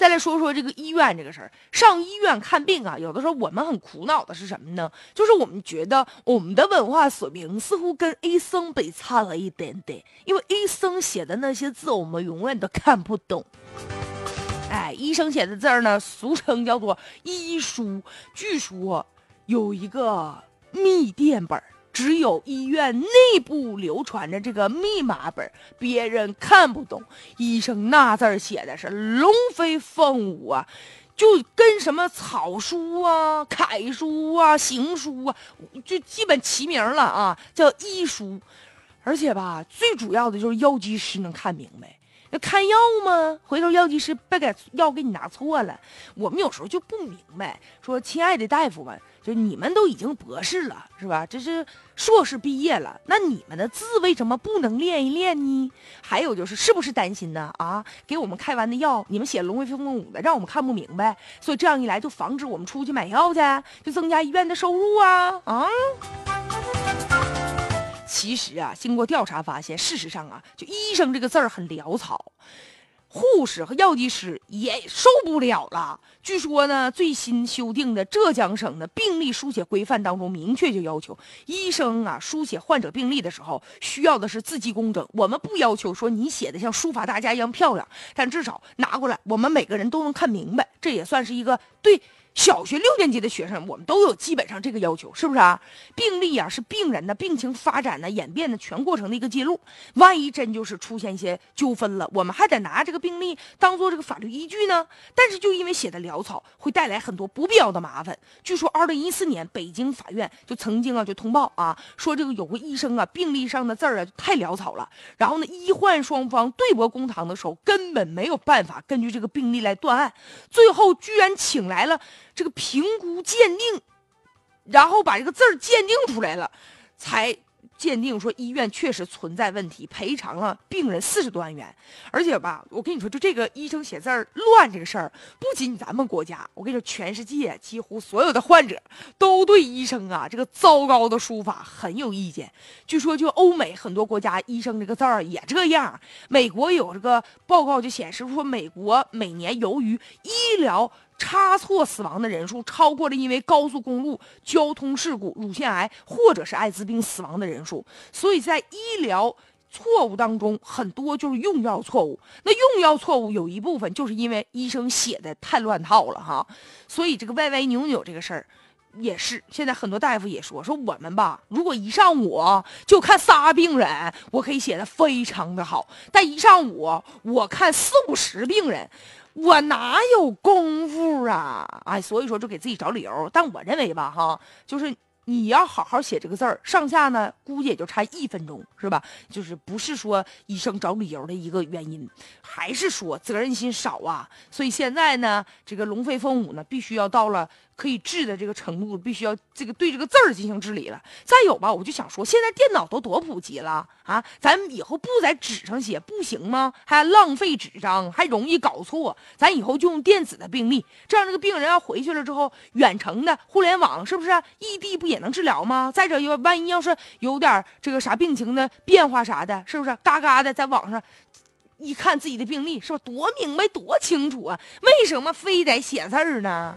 再来说说这个医院这个事儿，上医院看病啊，有的时候我们很苦恼的是什么呢？就是我们觉得我们的文化水平似乎跟医生比差了一点点，因为医生写的那些字我们永远都看不懂。哎，医生写的字儿呢，俗称叫做医书，据说有一个密电本儿。只有医院内部流传着这个密码本，别人看不懂。医生那字儿写的是龙飞凤舞啊，就跟什么草书啊、楷书啊、行书啊，就基本齐名了啊，叫医书。而且吧，最主要的就是药剂师能看明白。那开药吗？回头药剂师别给药给你拿错了。我们有时候就不明白，说亲爱的大夫们，就你们都已经博士了，是吧？这是硕士毕业了，那你们的字为什么不能练一练呢？还有就是，是不是担心呢？啊，给我们开完的药，你们写龙飞凤舞的，让我们看不明白，所以这样一来就防止我们出去买药去，就增加医院的收入啊啊！其实啊，经过调查发现，事实上啊，就医生这个字儿很潦草，护士和药剂师也受不了了。据说呢，最新修订的浙江省的病历书写规范当中，明确就要求医生啊，书写患者病历的时候，需要的是字迹工整。我们不要求说你写的像书法大家一样漂亮，但至少拿过来，我们每个人都能看明白。这也算是一个对。小学六年级的学生，我们都有基本上这个要求，是不是啊？病历啊，是病人的病情发展的演变的全过程的一个记录。万一真就是出现一些纠纷了，我们还得拿这个病历当做这个法律依据呢。但是就因为写的潦草，会带来很多不必要的麻烦。据说二零一四年北京法院就曾经啊就通报啊，说这个有个医生啊病历上的字儿啊太潦草了，然后呢医患双方对簿公堂的时候根本没有办法根据这个病历来断案，最后居然请来了。这个评估鉴定，然后把这个字儿鉴定出来了，才鉴定说医院确实存在问题，赔偿了病人四十多万元。而且吧，我跟你说，就这个医生写字儿乱这个事儿，不仅咱们国家，我跟你说，全世界几乎所有的患者都对医生啊这个糟糕的书法很有意见。据说，就欧美很多国家医生这个字儿也这样。美国有这个报告就显示说，美国每年由于医疗差错死亡的人数超过了因为高速公路交通事故、乳腺癌或者是艾滋病死亡的人数，所以在医疗错误当中，很多就是用药错误。那用药错误有一部分就是因为医生写的太乱套了哈，所以这个歪歪扭扭这个事儿也是。现在很多大夫也说说我们吧，如果一上午就看仨病人，我可以写的非常的好，但一上午我看四五十病人。我哪有功夫啊？哎，所以说就给自己找理由。但我认为吧，哈，就是你要好好写这个字儿，上下呢估计也就差一分钟，是吧？就是不是说医生找理由的一个原因，还是说责任心少啊？所以现在呢，这个龙飞凤舞呢，必须要到了。可以治的这个程度，必须要这个对这个字儿进行治理了。再有吧，我就想说，现在电脑都多普及了啊，咱以后不在纸上写不行吗？还浪费纸张，还容易搞错。咱以后就用电子的病历，这样这个病人要回去了之后，远程的互联网是不是异地不也能治疗吗？再者，要万一要是有点这个啥病情的变化啥的，是不是嘎嘎的在网上一看自己的病历，是不多明白多清楚啊？为什么非得写字儿呢